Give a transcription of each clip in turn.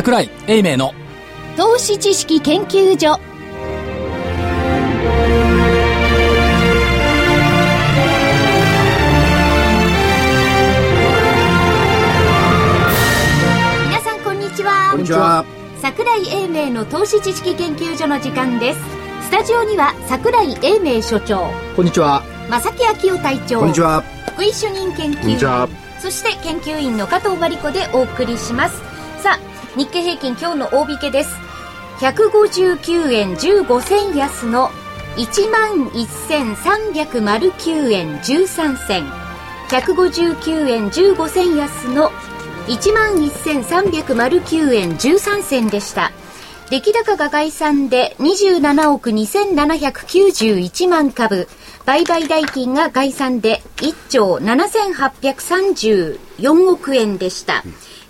桜井英明の投資知識研究所。皆さんこんにちは。こんにちは。桜井英明の投資知識研究所の時間です。スタジオには桜井英明所長。こんにちは。正木昭夫隊長。こんにちは。福井主任研こんにちは。究員そして研究員の加藤真理子でお送りします日経平均今日の大引けです。159円15銭安の1万1309円13銭。159円15銭安の1万1309円13銭でした。出来高が概算で27億2791万株。売買代金が概算で1兆7834億円でした、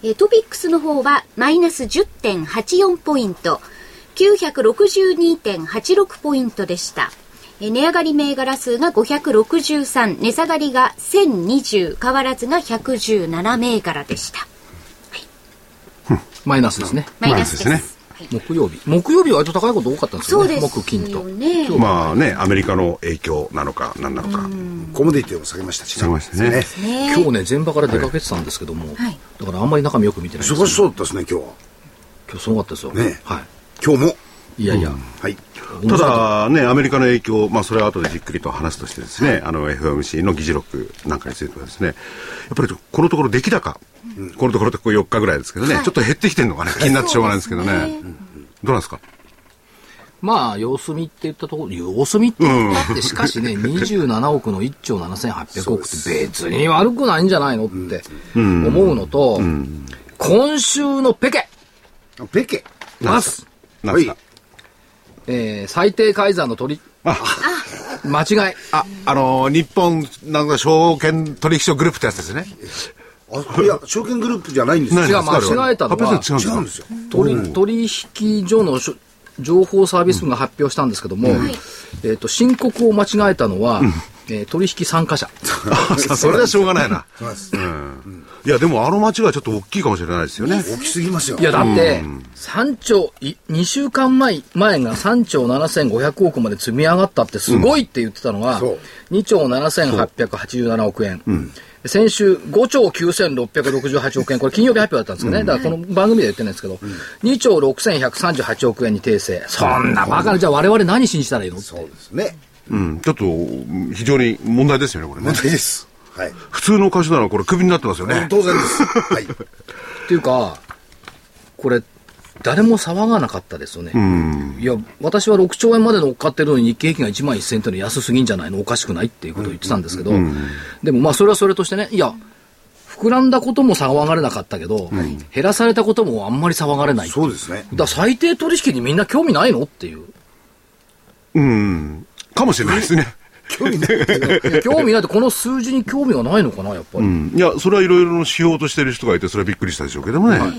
えートピックスの方はマイナス10.84ポイント。962.86ポイントでした。えー値上がり銘柄数が563値下がりが1020変わらずが117銘柄でした。マイナスですね。マイナスです。マイナスです木曜日。木曜日は割と高いこと多かったんですよね。そうです木、金とよ。ねまあね、アメリカの影響なのか、何なのか。コモディティを下げましたし下げましたねね今日ね、前場から出かけてたんですけども、はいだからあんまり中身よく見てないんです忙しそうだったですね、今日は。今日すごかったですよ。ねは今日も。い。いや。いや。はい。ただね、アメリカの影響、まあそれは後でじっくりと話すとしてですね、あの FOMC の議事録なんかについてはですね、やっぱりこのところ出来高、このところってこう4日ぐらいですけどね、はい。ちょっと減ってきてるのがね、気になってしょうがないんですけどね。ね。どうなんですか？まあ、様子見って言ったところ、様子見って言ったって、しかしね、27億の1兆7800億って別に悪くないんじゃないのって思うのと、今週のペケ。あペケ。ます。なんですか、えー、最低改ざんの取り、間違い。あ、あのー日本なんか証券取引所グループってやつですね。あ、いや、証券グループじゃないんですよ。違う間違えたのは違うんですよ。取取引所のしょ情報サービス部が発表したんですけども、えっ、と、申告を間違えたのは、えー取引参加者。あ それはしょうがないな。そうですいや、でもあの間違いはちょっと大きいかもしれないですよね。大きすぎますよ。いや、だって、3兆、い2週間前、前が3兆7500億まで積み上がったってすごいって言ってたのが、そう2兆7887億円。先週5兆9668億円、これ金曜日発表だったんですよね。だからこの番組では言ってないんですけど、2兆6138億円に訂正。そんなバカな、じゃあ我々何信じたらいいのそうですね。うん、ちょっと非常に問題ですよね、これね問。題です。はい。普通の会社ならこれクビになってますよね。当然です。はい。っていうか、これ、誰も騒がなかったですよね。いや、私は6兆円まで乗っかってるのに日経平均が1万1000っていうのは安すぎんじゃないの？おかしくないっていうことを言ってたんですけど、でもまあそれはそれとしてね、いや、膨らんだことも騒がれなかったけど、減らされたこともあんまり騒がれない。そうですね。だから最低取引にみんな興味ないの？っていう。うん。かもしれないですね。興味ない。興味ないってこの数字に興味がないのかな、やっぱり。うん。いや、それはいろいろの指標としてる人がいて、それはびっくりしたでしょうけどもね。もう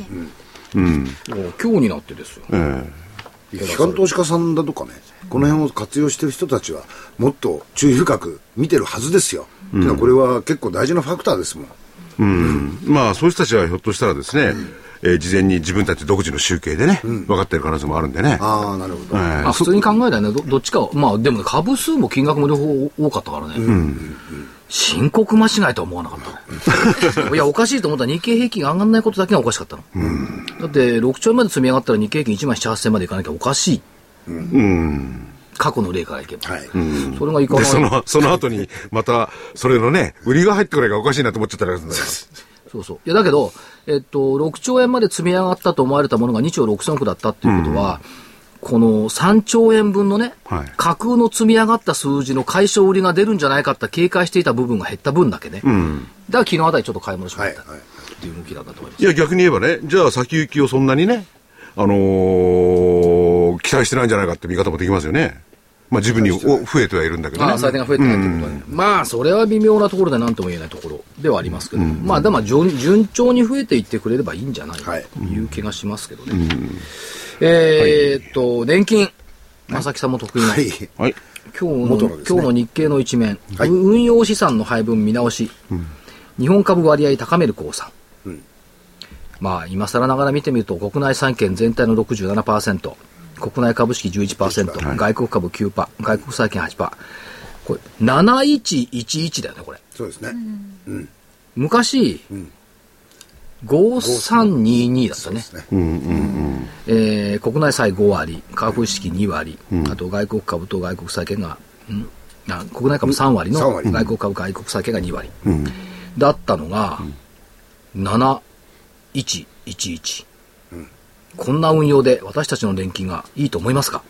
今日になってですよ。え機関投資家さんだとかね、この辺を活用してる人たちは、もっと注意深く見てるはずですよ。っていうのはこれは結構大事なファクターですもん。えうん。まあ、そういう人たちはひょっとしたらですね、えー事前に自分たち独自の集計でね、分かってる可能性もあるんでね。ああ、なるほど。ええまあ普通に考えたらね、どどっちかを、まあでもね、株数も金額も両方多かったからね。申告間違いとは思わなかったね。いや、おかしいと思ったら日経平均が上がんないことだけがおかしかったの。だって、6兆円まで積み上がったら日経平均1万7、8000までいかなきゃおかしい。過去の例からいけば。はい。それがいかなで、い。その、その後に、また、それのね、売りが入ってくれがおかしいなと思っちゃったら、そうそう。いや、だけど、えっと、6兆円まで積み上がったと思われたものが2兆6000億だったっていうことは、この3兆円分のね、はい架空の積み上がった数字の解消売りが出るんじゃないかって警戒していた部分が減った分だけね。だから昨日あたりちょっと買い戻しまはい。したはい。っていう動きだったと思います。いや、逆に言えばね、じゃあ先行きをそんなにね、あのー期待してないんじゃないかって見方もできますよね。まあ自分にお増えてはいるんだけどね。まあ、採点が増えてないってことはね。まあ、それは微妙なところで何とも言えないところではありますけど、まあ、でも順順調に増えていってくれればいいんじゃないかはい。という気がしますけどね。えーっと、年金。正木さんも得意な。はい。はい。今日のね。今日の日経の一面、はい。運用資産の配分見直し、日本株割合高める公算、まあ、今更ながら見てみると、国内債券全体の67%、国内株式11%、はい外国株9%、外国債券8%。これ、7111だよね、これ。そうですね。昔、5322だったね。ねえー国内債5割、株式2割、あと外国株と外国債券が、んあ国内株3割の3割外国株、外国債券が2割。だったのが、7111。こんな運用で私たちの年金がいいと思いますか？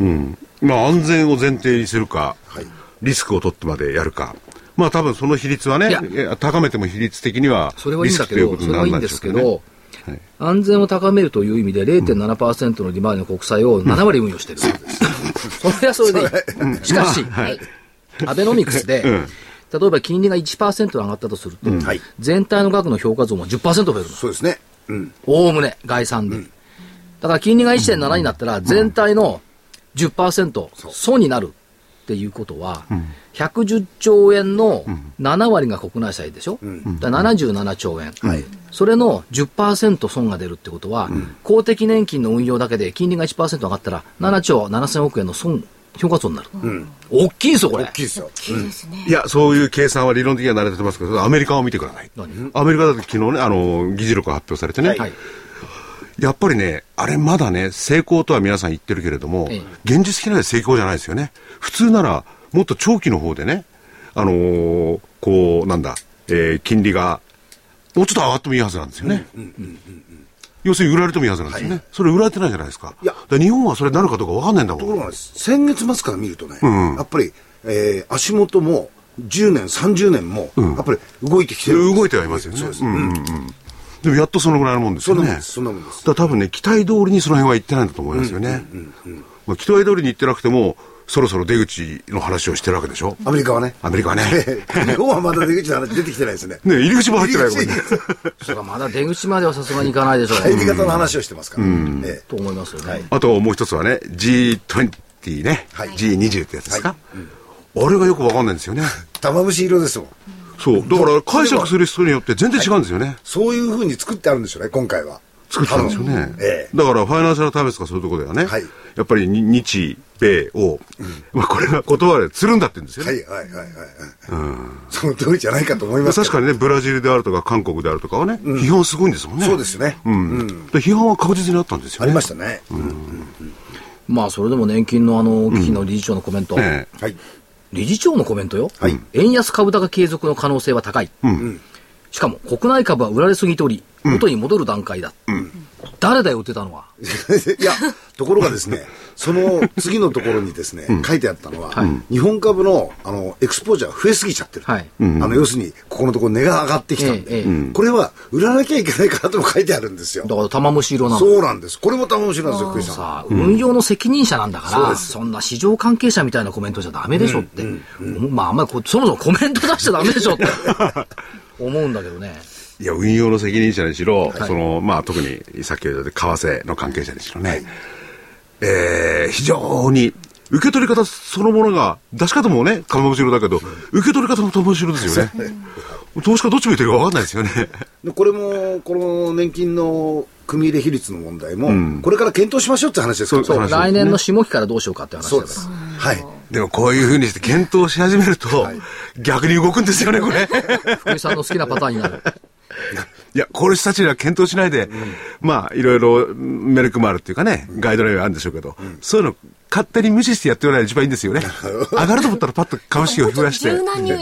うん。まあ安全を前提にするか、はいリスクを取ってまでやるか。まあ多分その比率はね高めても比率的には、それはいいんだけど、リスクということそれはいいんですけど、でしょうけどね。はい安全を高めるという意味で0.7%の利回りの国債を7割運用してる。それはそれでいい。しかし、はい。アベノミクスで、うん例えば金利が1%上がったとすると、はい全体の額の評価増も10%増えるの。そうですね。うん。おおむね、概算で。だから金利が1.7になったら、全体の10%損になるっていうことは、110兆円の7割が国内債でしょ、だから77兆円、それの10%損が出るってことは、公的年金の運用だけで金利が1%上がったら、7兆7000億円の損、評価損になる。大きいですよ、これ。大きいですよ。いいですね。いや、そういう計算は理論的には慣れてますけど、アメリカを見てください。何？アメリカだって昨日ね、あの、議事録が発表されてね、はい。やっぱりね、あれまだね、成功とは皆さん言ってるけれども、え現実的な成功じゃないですよね。普通なら、もっと長期の方でね、あのーこう、なんだ、えー金利が、もうちょっと上がってもいいはずなんですよね。要するに売られてもいいはずなんですよね。それ売られてないじゃないですか。いや日本はそれなるかどうかわかんないんだもん。ところがです先月末から見るとね、やっぱり、えー足元も10年、30年も、やっぱり動いてきてる。動いてはいますよね。そうです。うんうんうんでもやっとそのぐらいのもんですよね。そんなもんです。だ多分ね、期待通りにその辺は行ってないんだと思いますよね。まあ、期待通りに行ってなくても、そろそろ出口の話をしてるわけでしょ？アメリカはね。アメリカはね。日本はまだ出口の話出てきてないですね。ね入り口も入ってないこれね。そまだ出口まではさすがにいかないでしょう。入り方の話をしてますから。ええと思いますよね。あともう一つはね、G20 ね、はい G20 ってやつですか？あれがよくわかんないんですよね。玉虫色ですもん。そう。だから解釈する人によって全然違うんですよね。そういうふうに作ってあるんでしょうね、今回は。作ったんですよね。ええだからファイナンシャルタイムズとかそういうところではね、はいやっぱりに日米を、まあこれが言葉でつるんだって言うんですよね。はいはいはいはいはい。その通りじゃないかと思います確かにね、ブラジルであるとか韓国であるとかはね、批判すごいんですもんね。そうですね。うん。で批判は確実にあったんですよね。ありましたね。まあ、それでも年金のあの、危機の理事長のコメント。ええはい。理事長のコメントよ。はい円安株高継続の可能性は高い。しかも、国内株は売られすぎており、元に戻る段階だ。誰だよ、売ってたのは。いや、ところがですね、その次のところにですね、書いてあったのは、日本株の、あの、エクスポージャー増えすぎちゃってる。はいあの、要するに、ここのところ値が上がってきたんで、えええこれは売らなきゃいけないからとも書いてあるんですよだ。から、玉虫色なの。そうなんです。これも玉虫なんですよ、さん。さあ、運用の責任者なんだから、そうですそんな市場関係者みたいなコメントじゃダメでしょって。まあ、あんまりこそもそもコメント出しちゃダメでしょって 思うんだけどね。いや、運用の責任者にしろ、その、まあ、特に、さっき言った為替の関係者にしろね、えー非常に、受け取り方そのものが、出し方もね、かまぶしろだけど、受け取り方もかまぶしろですよね。投資家どっち向いてるか分かんないですよね。でこれも、この年金の組入れ比率の問題も、これから検討しましょうって話ですからね来年の下期からどうしようかって話だからそうです。はい。でもこういうふうにして検討し始めると、逆に動くんですよね、これ。福井さんの好きなパターンになる。いや、これ人たちには検討しないで、まあ、いろいろメルクマールっていうかね、ガイドラインはあるんでしょうけど、そういうの勝手に無視してやっておられる一番いいんですよね。上がると思ったらパッと株式を増やして。柔軟にね。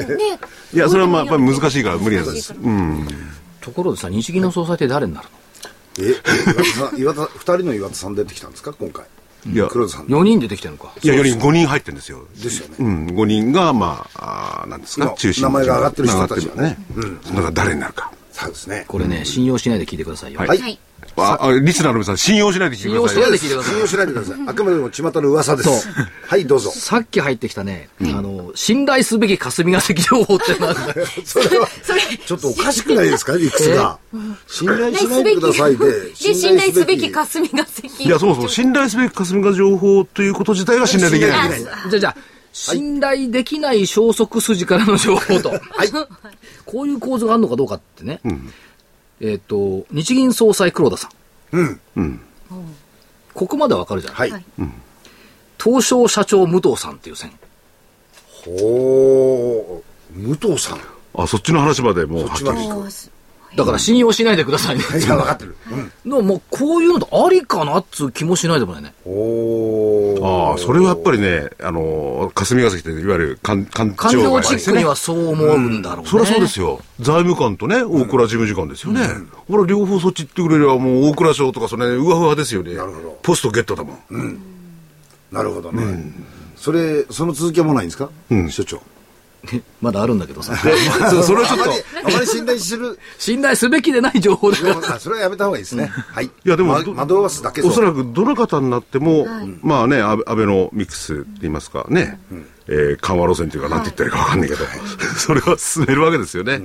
いや、それはまあ、やっぱり難しいから無理なんです。うん。ところでさ、日銀の総裁って誰になるえ、岩田さん、岩田、二人の岩田さん出てきたんですか、今回。いや、黒田さん。の ?4 人出てきてるのか。いや、より5人入ってるんですよ。ですよね。うん、5人が、まあ、あーなんですか？今、中心名前が上がってる人たちがってるね。うん。だから誰になるか。そうですね。これね、信用しないで聞いてくださいよ。はいはい。あ、あリスナーの皆さん、信用しないで聞いてくださいよ。信用しないで聞いてください信用しないでください。あくまでも巷の噂です。はい、どうぞ。さっき入ってきたね、あの、信頼すべき霞が関情報ってなんだよそれは、それ、ちょっとおかしくないですか、理屈が。信頼しないでくださいで、で、信頼すべき霞が関。いや、そもそも信頼すべき霞が情報ということ自体が信頼できないじゃあ、じゃあ、信頼できない消息筋からの情報と。はい。こういう構図があるのかどうかってね。えっ、と、日銀総裁黒田さん。うん。ここまでわかるじゃん。はい。はい東証社長武藤さんっていう線。ほー、武藤さん。あ、そっちの話までもうはっきりだから信用しないでくださいね。いや、分かってる。うん。のもうこういうのとありかなっつう気もしないでもないね。おー。ああ、それはやっぱりね、あの、霞が関っていわゆる官官官庁僚チックに。はそう思うんだろうね。そりゃそうですよ。財務官とね、大蔵事務次官ですよね。これ両方そっち行ってくれればもう大蔵省とかそれ、うわふわですよね。なるほどポストゲットだもん。なるほどね。それ、その続きはもうないんですか？所長。まだあるんだけどさ。そそれはちょっとあまり、あまり信頼する。信頼すべきでない情報だから。あそれはやめた方がいいですね。はい。いやでもま惑わすだけおそらくどの方になっても、まあね、アベノミクスって言いますかね、えー緩和路線というか、なんて言ったらいいかわかんないけど、それは進めるわけですよね。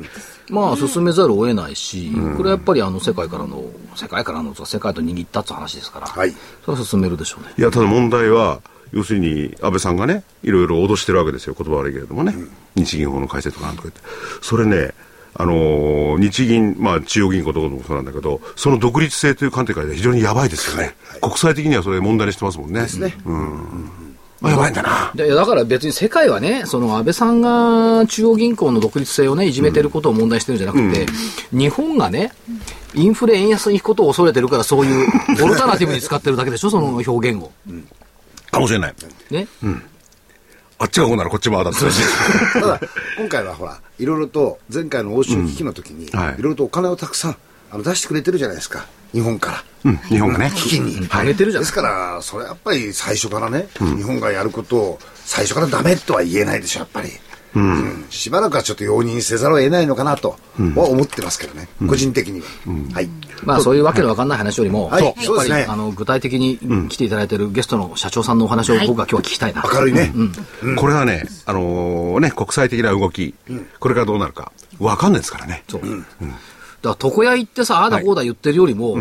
まあ進めざるを得ないし、これはやっぱりあの世界からの、世界からの、世界と握ったって話ですから、はいそれは進めるでしょうね。いや、ただ問題は、要するに安倍さんがね、いろいろ脅してるわけですよ、言葉悪いけれどもね、日銀法の改正とかなんとか言って、それね、あのー日銀、まあ、中央銀行とかもそうなんだけど、その独立性という観点から非常にやばいですよね、国際的にはそれ問題にしてますもんね。ね。あやばいんだな。いやだから別に世界はね、その安倍さんが中央銀行の独立性をね、いじめてることを問題してるんじゃなくて、日本がね、インフレ円安に行くことを恐れてるから、そういうオルタナティブに使ってるだけでしょ、その表現を。かもしれない。ね。あっちがこうならこっちもああだって。ただ、今回はほら、いろいろと前回の欧州危機の時に、いはいろいろとお金をたくさんあの出してくれてるじゃないですか。日本から。うん、日本がね。危機に。上げてるじゃんですから、それやっぱり最初からね、日本がやることを最初からダメとは言えないでしょ、やっぱり。うん。しばらくはちょっと容認せざるを得ないのかなとは思ってますけどね、個人的には。はい。まあそういうわけのわかんない話よりも、はい。やっぱり、あの具体的に来ていただいているゲストの社長さんのお話を僕は今日は聞きたいな。明るいね。これはね、あのーね、国際的な動き、これからどうなるか、わかんないですからね。そう。だから床屋行ってさ、ああだこうだ言ってるよりも、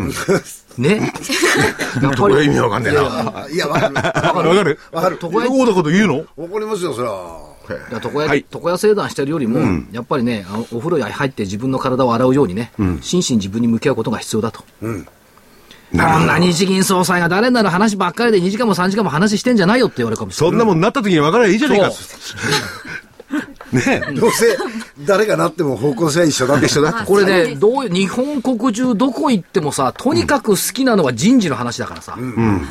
ね。やっこれ意味わかんねえな。あ いや、わかる。わかるわかる。わかる。床屋こうだこと言うの？わかりますよ、それは。床屋、はい。床屋正談してるよりも、やっぱりね、お風呂に入って自分の体を洗うようにね、真摯に自分に向き合うことが必要だと。こん。な日銀総裁が誰なら話ばっかりで2時間も3時間も話してんじゃないよって言われるかもしれない。そんなもんなった時に分からないいいじゃねえか。ねどうせ、誰がなっても方向性は一緒だ一緒だこれね、どういう、日本国中どこ行ってもさ、とにかく好きなのは人事の話だからさ、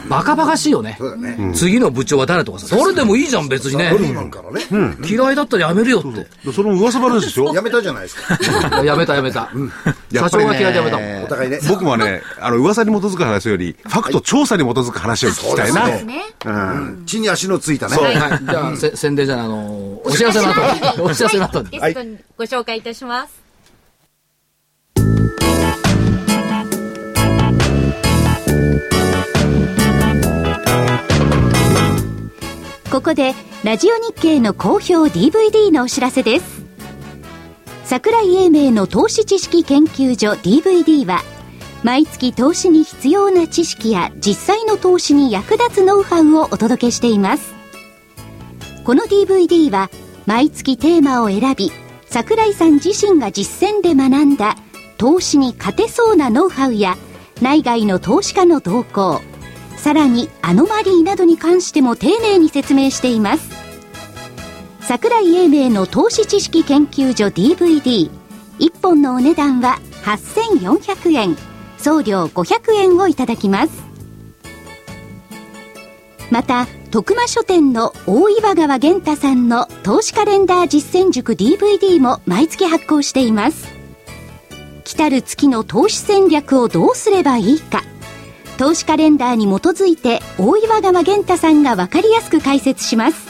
バカバカしいよね。そうだね。次の部長は誰とかさ、誰でもいいじゃん、別にねド。ルマンからね。嫌いだったらやめるよって。その噂話でしょ？やめたじゃないですか。やめたやめた。社長が嫌いでやめたもん。お互いね。僕もね、あの、噂に基づく話より、ファクト調査に基づく話を聞きたいな。そうですね。地に足のついたね。はい、じゃあ、せ宣伝じゃない、あの、お知らせの後に、お知らせの後に。ゲストにご紹介いたします。ここでラジオ日経の好評 DVD のお知らせです桜井英明の投資知識研究所 DVD は毎月投資に必要な知識や実際の投資に役立つノウハウをお届けしていますこの DVD は毎月テーマを選び桜井さん自身が実践で学んだ投資に勝てそうなノウハウや内外の投資家の動向さらにアノマリーなどに関しても丁寧に説明しています。桜井英明の投資知識研究所 DVD1 本のお値段は8400円送料500円をいただきます。また徳間書店の大岩川源太さんの投資カレンダー実践塾 DVD も毎月発行しています。来たる月の投資戦略をどうすればいいか。投資カレンダーに基づいて大岩川源太さんが分かりやすく解説します。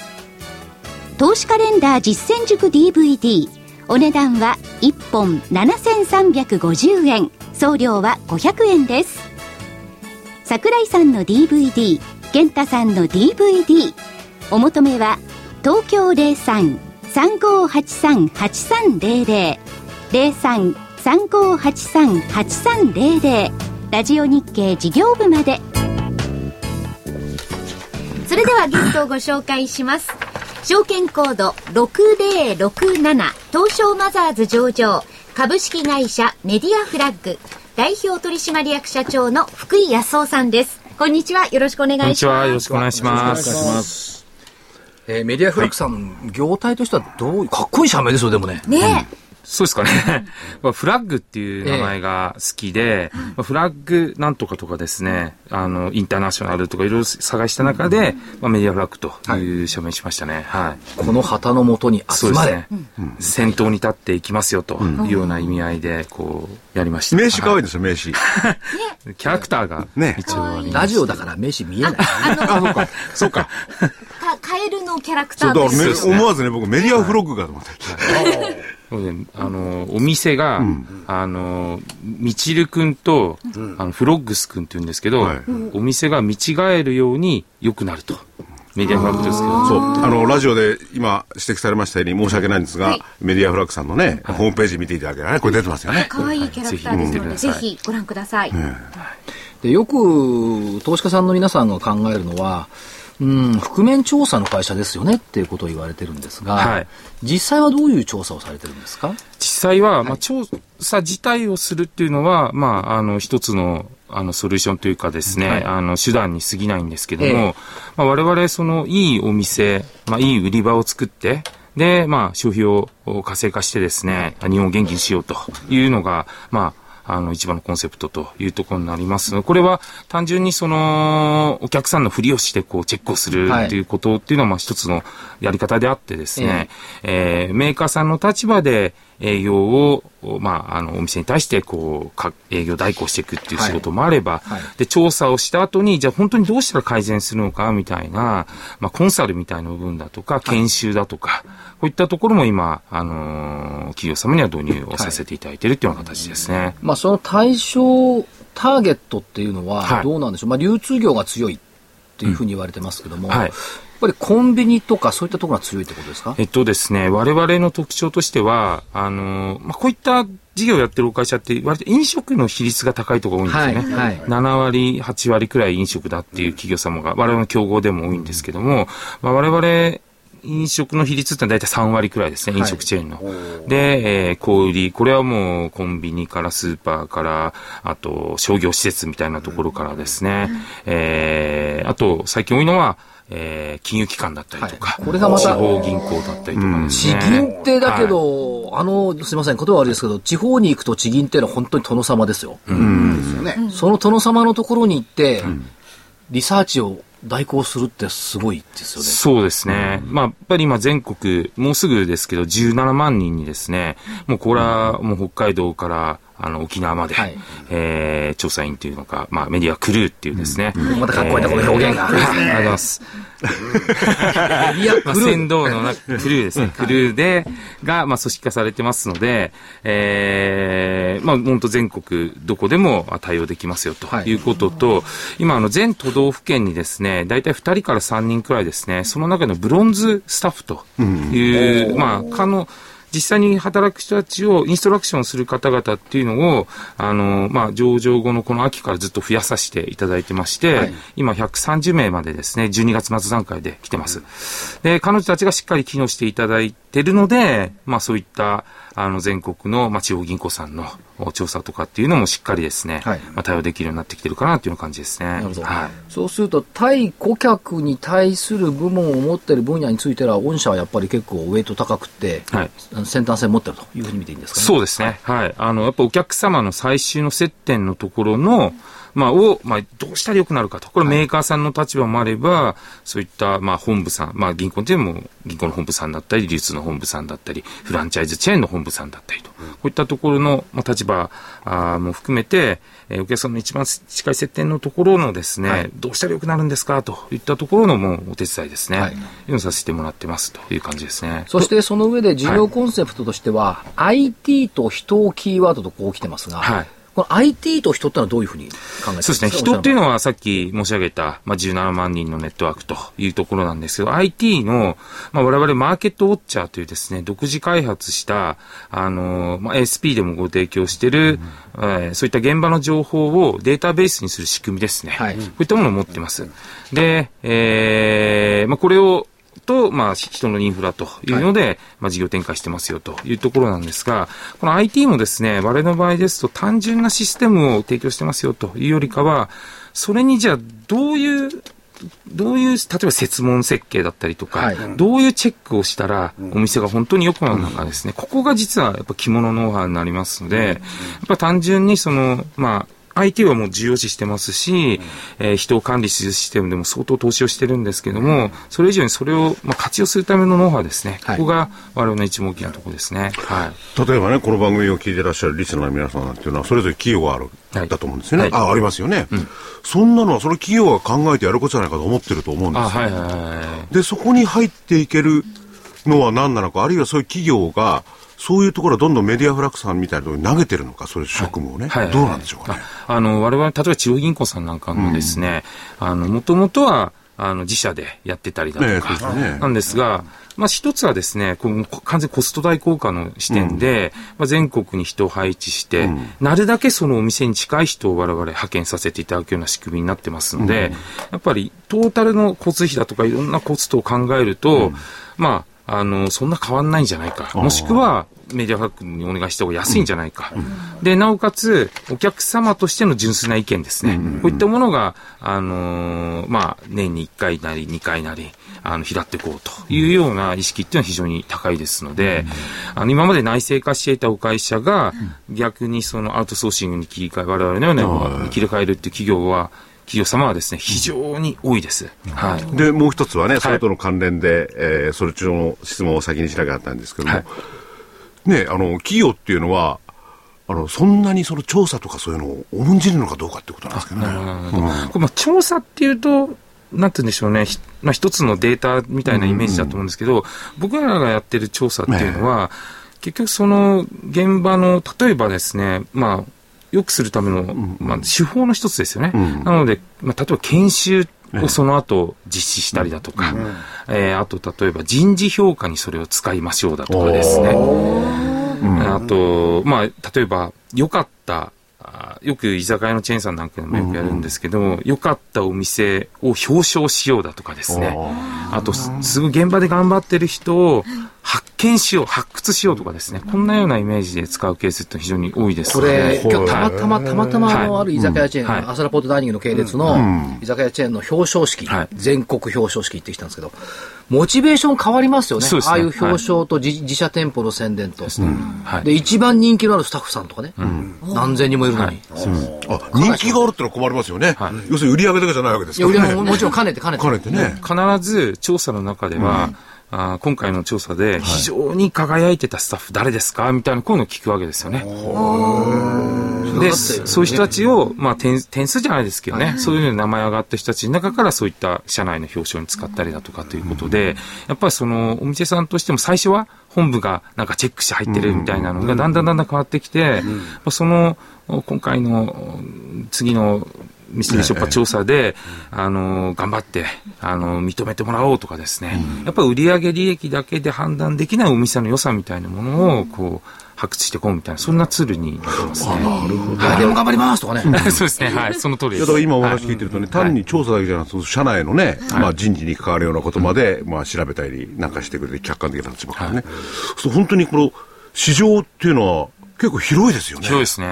投資カレンダー実践塾 DVD お値段は1本7350円。送料は500円です。桜井さんの DVD 健太さんの DVD お求めは東京03-3583-8300 03-3583-8300ラジオ日経事業部まで。それではゲストをご紹介します。証券コード6067東証マザーズ上場。株式会社メディアフラッグ。代表取締役社長の福井康夫さんです。こんにちは。よろしくお願いします。こんにちは。よろしくお願いします。えー、メディアフラッグさん、業態としてはどうかっこいい社名ですよ、でもね。ねえ。そうですかね。フラッグっていう名前が好きで、ええ、フラッグなんとかとかですね、あの、インターナショナルとかいろいろ探した中で、まあ、メディアフラッグという署名しましたね。はい。この旗のもとに集まれ。ね、先頭に立っていきますよというような意味合いで、こう、やりました。名刺可愛いですよ、名刺。キャラクターがね、一応ラジオだから名刺見えない。あ、そうか。そうか。カエルのキャラクターです。思わずね、僕メディアフロッグかと思って。あの、お店が、うん、あの、みちるくんと、うん、あの、フロッグスくんって言うんですけど、はい、お店が見違えるように良くなると。メディアフラッグですけど。そう。あの、ラジオで今指摘されましたように申し訳ないんですが、はい、メディアフラッグさんのね、はい、ホームページ見ていただければね、これ出てますよね。可愛いキャラクターですので、ぜひご覧ください。でよく投資家さんの皆さんが考えるのは、うん、覆面調査の会社ですよねっていうことを言われてるんですが、はい、実際はどういう調査をされてるんですか？実際は、まあ、調査自体をするっていうのは、まあ、あの、一つの、あの、ソリューションというかですね、はい、あの、手段に過ぎないんですけども、ええ、まあ、我々、その、いいお店、まあ、いい売り場を作って、で、まあ、消費を活性化してですね、日本を元気にしようというのが、まあ、あの、一番のコンセプトというところになります。これは単純にその、お客さんのふりをして、こう、チェックをするとい。うことっていうのは、まあ、一つのやり方であってですね、ええ。ー、メーカーさんの立場で、営業を、まあ、あの、お店に対して、こう、か営業代行していくっていう仕事もあれば、はいはい、で、調査をした後に、じゃあ本当にどうしたら改善するのか、みたいな、まあ、コンサルみたいな部分だとか、研修だとか、こういったところも今、あのー、企業様には導入をさせていただいているというような形ですね。まあ、その対象、ターゲットっていうのは、どうなんでしょう、まあ、流通業が強いっていうふうに言われてますけども、うんはい。っぱりコンビニとかそういったところが強いってことですか？えっとですね、我々の特徴としては、あの、まあ、こういった事業をやってるお会社って、割と飲食の比率が高いところが多いんですよね。はいはい、7割、8割くらい飲食だっていう企業様が、我々の競合でも多いんですけども、まあ、我々、飲食の比率ってのは大体3割くらいですね、飲食チェーンの。はい、で、えー、小売り、これはもうコンビニからスーパーから、あと商業施設みたいなところからですね、えー、あと最近多いのは、えー、金融機関だったりとか、はい、これがまた、地方銀行だったりとかですね。地銀ってだけど、はい、あの、すみません、言葉悪いですけど、地方に行くと地銀っていうのは本当に殿様ですよ。うん。ですよね。その殿様のところに行って、うん、リサーチを代行するってすごいですよね。そうですね。うん、まあ、やっぱり今全国、もうすぐですけど、17万人にですね、もうこれはもう北海道から、あの、沖縄まで、はい、えー、調査員というのか、まあ、メディアクルーっていうですね。うん、またかっこいいな、この表現が。ありがとうございます。メディアクルー。まあ、船頭のクルーですね。クルーで、が、まあ、組織化されてますので、えー、まあ、本当全国どこでも対応できますよということと、はい、今、あの、全都道府県にですね、大体2人から3人くらいですね、その中のブロンズスタッフという、うん、まあ、可能、実際に働く人たちをインストラクションする方々っていうのを、あの、まあ、上場後のこの秋からずっと増やさせていただいてまして、はい、今130名までですね、12月末段階で来てます。で、彼女たちがしっかり機能していただいてるので、まあ、そういった、あの、全国の、まあ、地方銀行さんの調査とかっていうのもしっかりですね、はい、まあ、対応できるようになってきてるかなっていう感じですね。なるほど。はい、そうすると、対顧客に対する部門を持っている分野については、御社はやっぱり結構ウェイト高くて、はい、先端性持ってるというふうに見ていいんですかね。そうですね。はい。あの、やっぱお客様の最終の接点のところの、まあ、を、まあ、どうしたらよくなるかと。これメーカーさんの立場もあれば、そういった、まあ、本部さん、まあ、銀行っていうのも、銀行の本部さんだったり、流通の本部さんだったり、フランチャイズチェーンの本部さんだったりと、こういったところの、まあ、立場あも含めて、えー、お客さんの一番近い接点のところのですね、はい、どうしたらよくなるんですかといったところのもうお手伝いですね。はい。いうのさせてもらってますという感じですね。そしてその上で事業コンセプトとしては、はい、IT と人をキーワードとこう来てますが、はい。この IT と人ってのはどういうふうに考えてそうですね。人っていうのはさっき申し上げた、まあ、17万人のネットワークというところなんですけど、IT の、まあ、我々マーケットウォッチャーというですね、独自開発した、あの、まあ、ASP でもご提供している、うん、えー、そういった現場の情報をデータベースにする仕組みですね。はい、こういったものを持ってます。で、えー、まあ、これをと、まあ、人のインフラというので、はい、まあ、事業展開してますよというところなんですが、この IT もですね、我々の場合ですと単純なシステムを提供してますよというよりかは、それにじゃあどういうどういう、例えば設問設計だったりとか、はい、どういうチェックをしたら、お店が本当に良くなるのかですね、ここが実はやっぱ着物ノウハウになりますので、やっぱ単純にその、まあ、IT はもう重要視してますし、えー、人を管理するシステムでも相当投資をしてるんですけども、それ以上にそれを、まあ、活用するためのノウハウですね。ここが我々の一番大きなところですね。はい。例えばね、この番組を聞いてらっしゃるリスナーの皆さんなんていうのは、それぞれ企業がある、はい、だと思うんですよね。はい、あ、ありますよね、うん。そんなのは、その企業が考えてやることじゃないかと思ってると思うんですよ。はいはいはい、で、そこに入っていけるのは何なのか、あるいはそういう企業が、そういうところはどんどんメディアフラックさんみたいなところに投げてるのか、そういう職務をね、はい。はい、どうなんでしょうかね。あの、我々、例えば地方銀行さんなんかもですね、うん、あの、もともとは、あの、自社でやってたりだとか、なんですが、まあ、一つはですね、この完全コスト代効果の視点で、うん、まあ、全国に人を配置して、うん、なるだけそのお店に近い人を我々派遣させていただくような仕組みになってますので、うん、やっぱりトータルの交通費だとかいろんなコストを考えると、まあ、あの、そんな変わんないんじゃないか。もしくは、メディアファックにお願いした方が安いんじゃないか。うん、で、なおかつ、お客様としての純粋な意見ですね。うん、こういったものが、あのー、まあ、年に1回なり2回なり、あの、拾っていこうというような意識っていうのは非常に高いですので、あの、今まで内製化していたお会社が、逆にそのアウトソーシングに切り替え、我々のような切り替えるっていう企業は、企業様はですね、非常に多いです。はい。で、もう一つはね、それとの関連で、はい、えー、それ中の質問を先にしなきゃあったんですけども、はい、ね、あの、企業っていうのは、あの、そんなにその調査とかそういうのを重んじるのかどうかってことなんですけどね。うん、まあ、調査っていうと、なんて言うんでしょうね、まあ、一つのデータみたいなイメージだと思うんですけど、うん。うん、僕らがやってる調査っていうのは、ね、結局その現場の、例えばですね、まあ、よくするための、まあ、手法の一つですよね。うん、なので、まあ、例えば研修をその後実施したりだとか、うん、えー、あと例えば人事評価にそれを使いましょうだとかですね。あと、まあ、例えば、良かったよく居酒屋のチェーンさんなんかでもよくやるんですけども、良、かったお店を表彰しようだとかですね。あと、すぐ現場で頑張ってる人を発見しよう、発掘しようとかですね。こんなようなイメージで使うケースって非常に多いですこれ、今日たまたま、たまたまあの、ある居酒屋チェーン、はい、アスラポートダイニングの系列の居酒屋チェーンの表彰式、はい、全国表彰式行ってきたんですけど、モチベーション変わりますよね。ねああいう表彰と自,、自社店舗の宣伝と。で、ねはい、一番人気のあるスタッフさんとかね。うん、何千人もいるのに。あ、人気があるってのは困りますよね。はい、要するに売り上げだけじゃないわけですからね。いや、売り上げもちろん兼ねて兼ねて。兼ねてね。必ず調査の中では、あ今回の調査で非常に輝いてたスタッフ誰ですか？みたいなこういうのを聞くわけですよね。で、そういう人たちを、まあ点、点数じゃないですけどね、そういう名前上がった人たちの中からそういった社内の表彰に使ったりだとかということで、やっぱりそのお店さんとしても最初は本部がなんかチェックして入ってるみたいなのがだんだんだんだん変わってきて、その今回の次のミステリーショッパー調査で、あの、頑張って、あの、認めてもらおうとかですね、やっぱり売上利益だけで判断できないお店の良さみたいなものを、こう、発掘していこうみたいな、そんなツールになってますね。なるほど。はい、でも頑張りますとかね。そうですね。はい、その通りです。だから今お話聞いてるとね、単に調査だけじゃなくて、社内のね、まあ人事に関わるようなことまで、まあ調べたりなんかしてくれて、客観的な立場からね。そう、本当にこの、市場っていうのは、結構広いですよね。広いですね。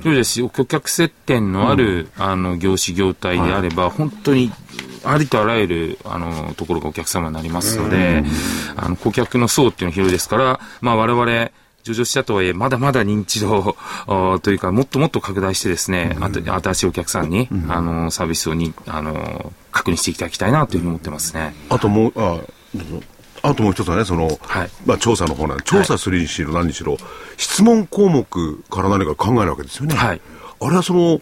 広いですし、顧客接点のある、あの、業種業態であれば、本当に、ありとあらゆる、あの、ところがお客様になりますので、あの、顧客の層っていうのは広いですから、まあ我々、上場したとはいえ、まだまだ認知度というか、もっともっと拡大してですね、あと新しいお客さんに、あの、サービスをに、あの、確認していただきたいなというふうに思ってますね。あともう、あ、あともう一つはね、その、はい、まあ調査の方なん調査するにしろ何にしろ、質問項目から何か考えるわけですよね。はい、あれはその、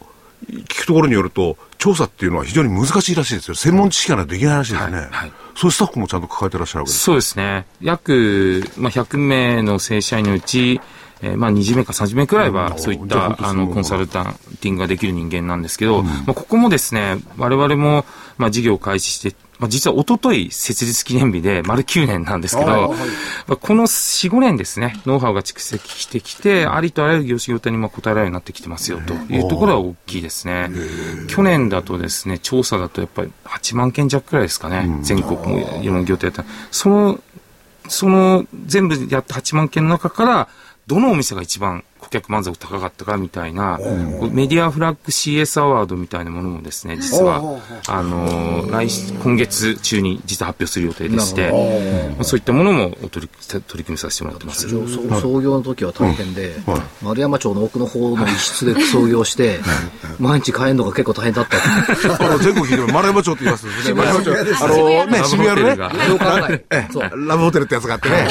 聞くところによると、調査っていうのは非常に難しいらしいですよ。専門知識がないとできないらしいですね。はい。はい、そういうスタッフもちゃんと抱えてらっしゃるわけですそうですね。約、まあ、100名の正社員のうち、えー、まあ20名か30名くらいはそういったあのコンサルタンティングができる人間なんですけど、まあここもですね、我々もまあ事業を開始してまあ、実は一昨日設立記念日で丸9年なんですけど、まあ、この4、5年ですね、ノウハウが蓄積してきて、ありとあらゆる業種業態にまあ答えられるようになってきてますよというところは大きいですね。去年だとですね、調査だとやっぱり8万件弱くらいですかね、全国もいろんな業態やった。その、その全部やった8万件の中から、どのお店が一番顧客満足高かったかみたいな、メディアフラッグ CS アワードみたいなものもですね、実は、あの、来、今月中に実は発表する予定でして、そういったものも取り取り組みさせてもらってます。創業の時は大変で、丸山町の奥の方の一室で創業して、毎日帰るのが結構大変だった。全国聞い丸山町って言いますね。丸山町。あのね、渋谷のね、ラブホテルってやつがあってね。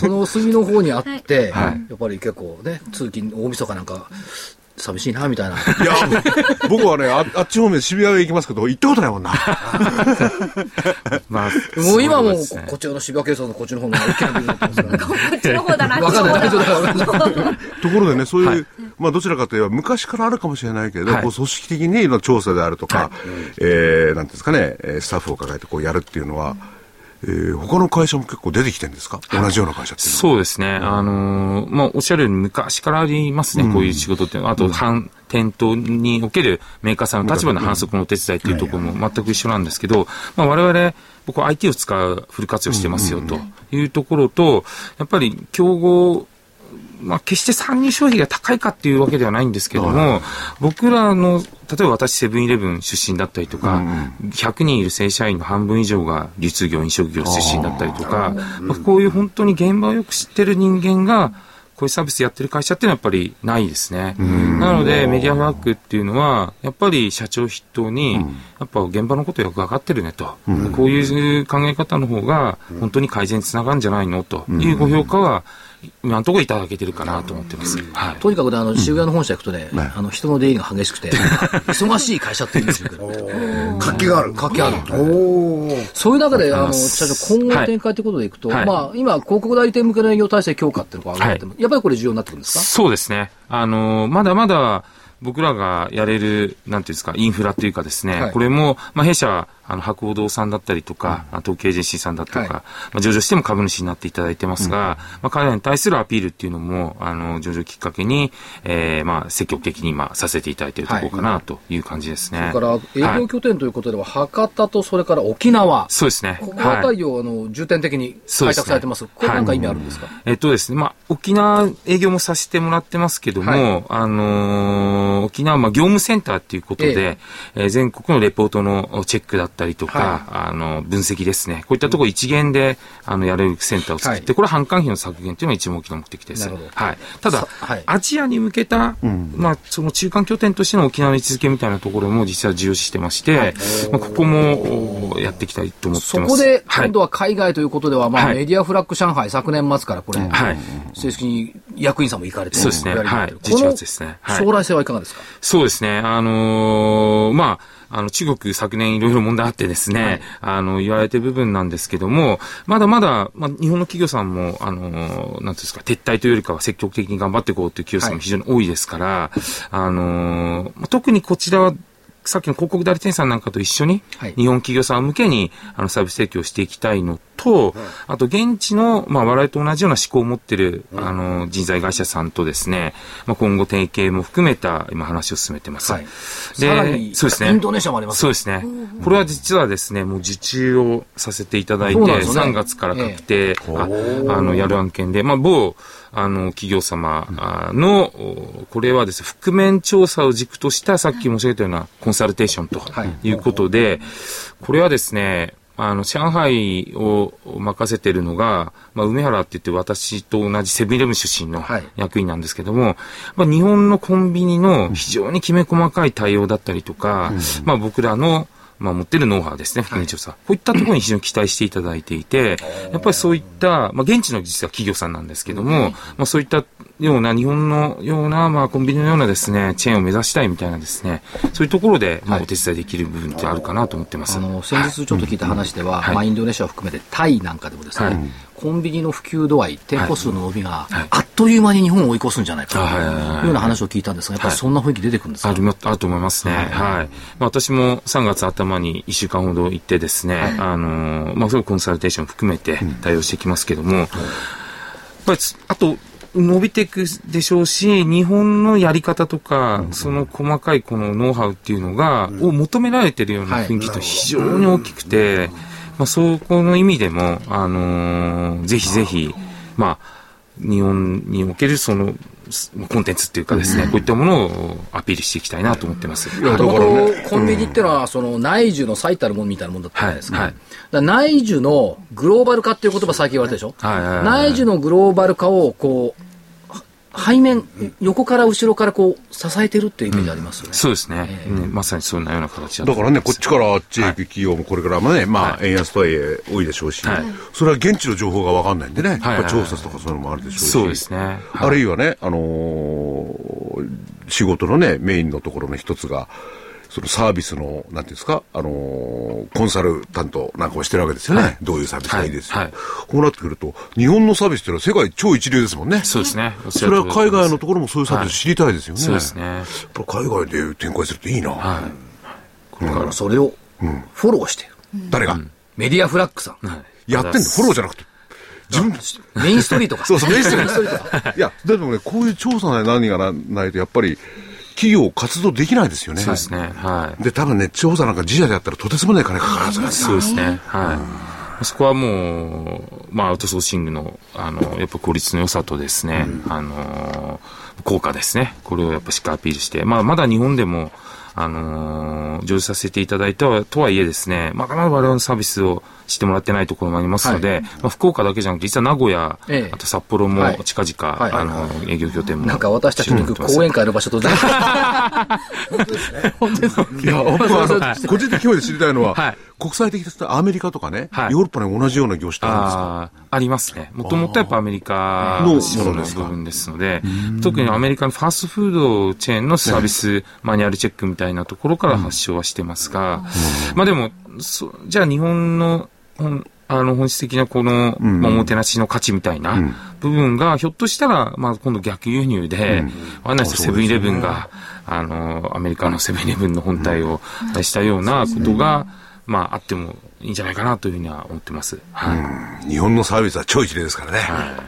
その隅の方にあって、やっぱり結構ね、通勤、大晦日なんか、寂しいな、みたいな。いや、僕はねあ、あっち方面渋谷へ行きますけど、行ったことないもんな。まあ、もう今も、こっちの渋谷警察のこっちの方が大きなビルになってますから、ね。こっちの方だな、わかんない、ところでね、そういう、はい、まあ、どちらかといえば、昔からあるかもしれないけど、はい、こう組織的にの調査であるとか、はい、えー、なんですかね、スタッフを抱えてこうやるっていうのは、うんえー、他の会社も結構出てきてるんですか？同じような会社ってそうですね。あのー、まあ、おっしゃるように昔からありますね、うん、こういう仕事って。あと、反、店頭におけるメーカーさんの立場の反則のお手伝いっていうところも全く一緒なんですけど、まあ、我々、僕は IT を使うフル活用してますよというところと、やっぱり競合まあ、決して参入消費が高いかっていうわけではないんですけども、僕らの、例えば私、セブンイレブン出身だったりとか、うん、100人いる正社員の半分以上が流通業、飲食業出身だったりとか、まあ、こういう本当に現場をよく知ってる人間が、こういうサービスやってる会社っていうのはやっぱりないですね。なので、メディアフラッグっていうのは、やっぱり社長筆頭に、やっぱ現場のことよく分かってるねと、こういう考え方の方が、本当に改善につながるんじゃないのというご評価は、今のところいただけてるかなと思ってます。はい、とにかくあの渋谷の本社行くとね、あの人の出入りが激しくて、忙しい会社って言うんですよ。活気がある。活気ある。そういう中で、あの、社長、今後展開ということでいくと、まあ、今、広告代理店向けの営業体制強化っていうのが上がっても、やっぱりこれ重要になってくるんですか？そうですね。あの、まだまだ、僕らがやれる、なんていうんですか、インフラというかですね、はい、これも、まあ、弊社、あの、博報堂さんだったりとか、うん、東京エージェンシーさんだったりとか、はい、まあ、上場しても株主になっていただいてますが、うん、まあ、彼らに対するアピールっていうのも、あの、上場きっかけに、えー、まあ、積極的に、まあ、させていただいているところかな、という感じですね。それから、営業拠点ということでは、博多とそれから沖縄。そうですね。この辺りを、あの、重点的に開拓されてます。すね、これなんか意味あるんですか、えっとですね、まあ、沖縄営業もさせてもらってますけども、あのー、沖縄、まあ、業務センターっていうことで、えー、えー、全国のレポートのチェックだったりとか、あの、分析ですね。こういったところ一元で、あの、やれるセンターを作って、はい、これは販管費の削減というのが一番大きな目的です。はい。ただ、はい、アジアに向けた、うん、まあ、その中間拠点としての沖縄の位置づけみたいなところも実は重要視してまして、はい、まあ、ここもやっていきたいと思ってます。そこで、今度は海外ということでは、まあ、メディアフラッグ上海、昨年末からこれ、はい、正式に役員さんも行かれてそうですね。はい。11月ですね。将来性はいかがですか、そうですね。あのー、まあ、あの、中国昨年いろいろ問題あってですね、はい、あの、言われてる部分なんですけども、まだまだ、まあ、日本の企業さんも、あの、なんていうんですか、撤退というよりかは積極的に頑張っていこうという企業さんも非常に多いですから、はい、あの、特にこちらはさっきの広告代理店さんなんかと一緒に、日本企業さん向けにあのサービス提供していきたいのと、あと現地の、まあ、我々と同じような思考を持ってい。る、あの、人材会社さんとですね、まあ、今後提携も含めた今話を進めてます。はい、で、そうですね。インドネシアもあります。そうですね。これは実はですね、もう受注をさせていただいて、ね、3月から確定、ええ、ああの、やる案件で、まあ、某、あの、企業様の、これはですね、覆面調査を軸としたさっき申し上げたようなコンサルテーションとい。うことで、これはですね、あの、上海を任せてるのが、まあ、梅原って言って私と同じセブンイレブン出身の役員なんですけども、まあ、日本のコンビニの非常にきめ細かい対応だったりとか、まあ、僕らのまあ、持ってるノウハウですね、含め調査、はい、こういったところに非常に期待していただいていて、やっぱりそういった、まあ、現地の実は企業さんなんですけども、まあ、そういったような、日本のような、まあ、コンビニのようなですね、チェーンを目指したいみたいなですね、そういうところで、まあ、お手伝いできる部分ってあるかなと思ってます。あの先日ちょっと聞いた話では、まあ、インドネシアを含めてタイなんかでもですね、はいコンビニの普及度合い、店舗数の伸びがあっという間に日本を追い越すんじゃないかとはいはいはいいうような話を聞いたんですが、やっぱりそんな雰囲気出てくるんですか、あるあると思いますね。はい。まあ、私も3月頭に1週間ほど行ってですね、あのー、まあ、そういうコンサルテーション含めて対応してきますけども、やっぱりつ、あと、伸びていくでしょうし、日本のやり方とか、その細かいこのノウハウっていうのが、を求められてるような雰囲気と非常に大きくて、まあ、そこの意味でも、あのーぜひぜひ、まあ、日本におけるその、すコンテンツっていうかですね、こういったものをアピールしていきたいなと思ってます。もともとコンビニっていうのは、その内需の最たるものみたいなものだったじゃないですか。はいはいだから内需のグローバル化っていう言葉最近言われてるでしょ？はいはいはい内需のグローバル化を、こう、は背面、横から後ろからこう、支えてるっていうイメージありますよね。そうですね。ねまさにそんなような形だとだからね、こっちからあっちへ行く企業もこれからもね、まあ、円安とはいえ多いでしょうし、はい。それは現地の情報がわかんないんでね、はい。はいやっぱ調査とかそういうのもあるでしょうし、そうですね。はい。あるいはね、あのー仕事のね、メインのところの一つが、そのサービスの、なんていうんですか、あのーコンサルタントなんかをしてるわけですよね。どういうサービスがいいですよ、はいはいこうなってくると、日本のサービスっていうのは世界超一流ですもんね。そうですね。それは海外のところもそういうサービス知りたいですよね。そうですね。やっぱ海外で展開するといいな。だからそれをフォローしてる。誰が、メディアフラッグさん。やってんの？フォローじゃなくて。自分メインストリートか。そうそう、メインストリート。いや、でもね、こういう調査な何がなないと、やっぱり、企業活動できないですよね。そうですね。はい。で、多分ね、調査なんか自社でやったらとてつもない金かかるはずなんですよ。そうですね。はい。そこはもう、まあ、アウトソーシングの、あの、やっぱ効率の良さとですね、あの、効果ですね。これをやっぱしっかりアピールして、まあ、まだ日本でも、あのー上手させていただいたとはいえですね、まだまだ我々のサービスをしてもらってないところもありますので、まあ、福岡だけじゃなくて、実は名古屋、ええ。あと札幌もはい。近々、はい。あの、営業拠点も。なんか私たちの行く講演会の場所と 全然。本当ですいや、僕はあの、個人的興味で知りたいのは、はい国際的とアメリカとかね、はい。ヨーロッパに同じような業種ってあるんですか？あーありますね。もともとやっぱアメリカの部分ですので、特にアメリカのファーストフードチェーンのサービスマニュアルチェックみたいなところから発祥はしてますが、まあでも、そじゃあ日本の、本あの本質的なこの、まあおもてなしの価値みたいな部分が、ひょっとしたら、まあ今度逆輸入で、わかんないですよ、セブンイレブンが、あの、アメリカのセブンイレブンの本体をしたようなことが、まああってもいいんじゃないかなというふうには思ってます。はい。日本のサービスは超一流ですからね。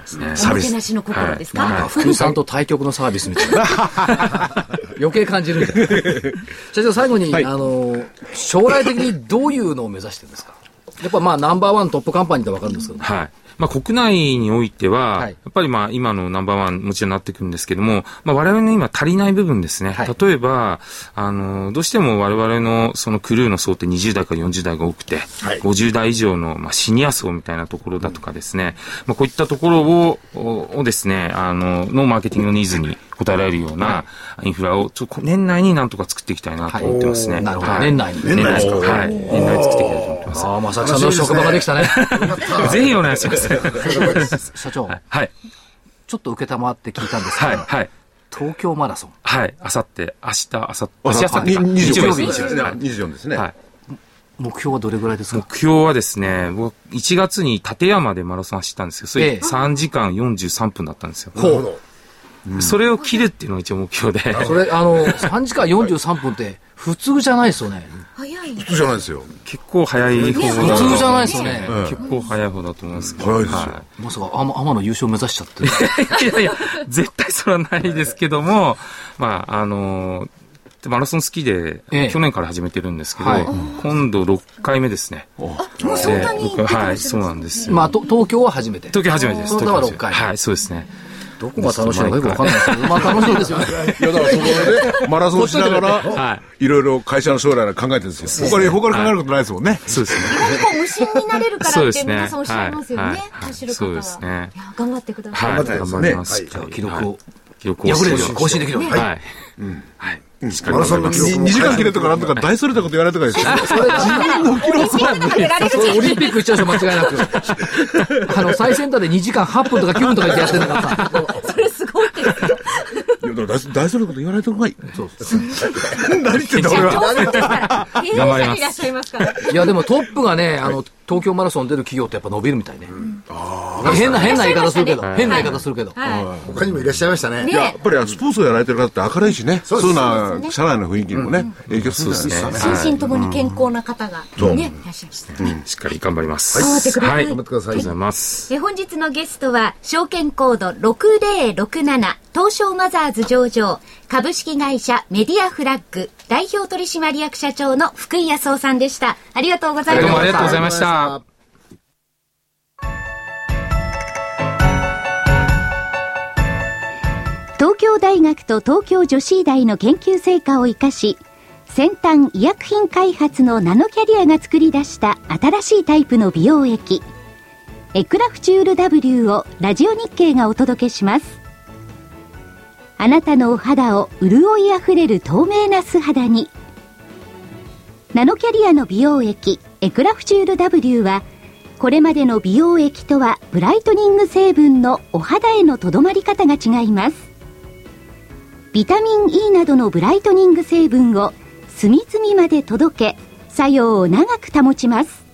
ですね。おもてなしの心ですか、はい福井さんと対局のサービスみたいな。余計感じるんで。社長、最後に、はいあの、将来的にどういうのを目指してるんですか？やっぱまあナンバーワントップカンパニーってわかるんですけど、はい。まあ、国内においては、はい。やっぱりまあ、今のナンバーワンもちろんなってくるんですけども、まあ、我々の今足りない部分ですね。はい。例えば、あの、どうしても我々のそのクルーの層って20代から40代が多くて、はい。50代以上の、まあ、シニア層みたいなところだとかですね、まあ、こういったところを、ををですね、あの、のマーケティングのニーズに応えられるようなインフラを、ちょっと年内になんとか作っていきたいなと思ってますね。はい。なるほど。はい。年内に年内ですか。はい。年内に作っていきたいと思ってます。ああ、正木さんの職場ができたね。ぜひお願いします。社長、はい。ちょっと受けたまって聞いたんですけど、はい。はい。東京マラソン。はい。あさって、明日、あさって、あ明日、日曜24日ですね。はい24ですね。はい。目標はどれぐらいですか？目標はですね、僕、1月に立山でマラソン走ったんですけど、それええ3時間43分だったんですよ。ほそれを切るっていうのが一応目標で。う。それ、あの、3時間43分って普通じゃないですよね。早い普通じゃないですよ。結構早い方だ普通じゃないですよね。結構早い方だと思うんですけど。早いですよはまさか、天天野優勝目指しちゃって。いやいや、絶対それはないですけども、まあ、あのでマラソン好きで、ええ去年から始めてるんですけど、はい今度6回目ですね。もうそんなにで僕はい、そうなんですよ。まあ、と東京は初めて。東京初めてです。東京初めて6回はい、そうですね。どこが楽しいのかよくわかんないですけど、まあ楽しいですよね。いや、だからそこでね、マラソンしながら、はいろいろ会社の将来を考えてるんですよ。他に、他に考えることないですもんね。そうですね。こう無心になれるからってそうですね皆さんおっしゃいますよね。はいはい走る方は。そうですね頑張ってください。はい、頑張って頑ますね張ります。はいじゃあ記録をはい記録破れるしように更新できるように。はい。はいはい。マラソンの頑張ります記録2時間切れとかなんとか大それたこと言われたとかですよ。それ、それオリンピック行っちゃうでしょ、間違いなく。あの、最先端で2時間8分とか9分とか言ってやってなか った。それすごい大大それこと言わないとこがいい。そうです。何言ってんだ俺は。頑張ります。いや、でも トップがね、あの、東京マラソン出る企業ってやっぱ伸びるみたいね。変な、変な言い方するけど、変な言い方するけど。は他にもいらっしゃいましたね。い。いや、っぱりスポーツをやられてる方って明るいしね。そです。そうういうな社内の雰囲気にもね、影響するんでね。心身ともに健康な方がね、いらっしゃいました。しっかり頑張ります。頑張ってください。はい。ありが頑張ってください。とうございます。え本日のゲストは、証券コード6067東証マザーズ上場株式会社メディアフラッグ代表取締役社長の福井康夫さんでした。ありがとうございましたどうもありがとうございました。東京大学と東京女子医大の研究成果を生かし先端医薬品開発のナノキャリアが作り出した新しいタイプの美容液エクラフチュール W をラジオ日経がお届けしますあなたのお肌を潤いあふれる透明な素肌に。ナノキャリアの美容液エクラフチュール W はこれまでの美容液とはブライトニング成分のお肌へのとどまり方が違います。ビタミン E などのブライトニング成分を隅々まで届け作用を長く保ちます。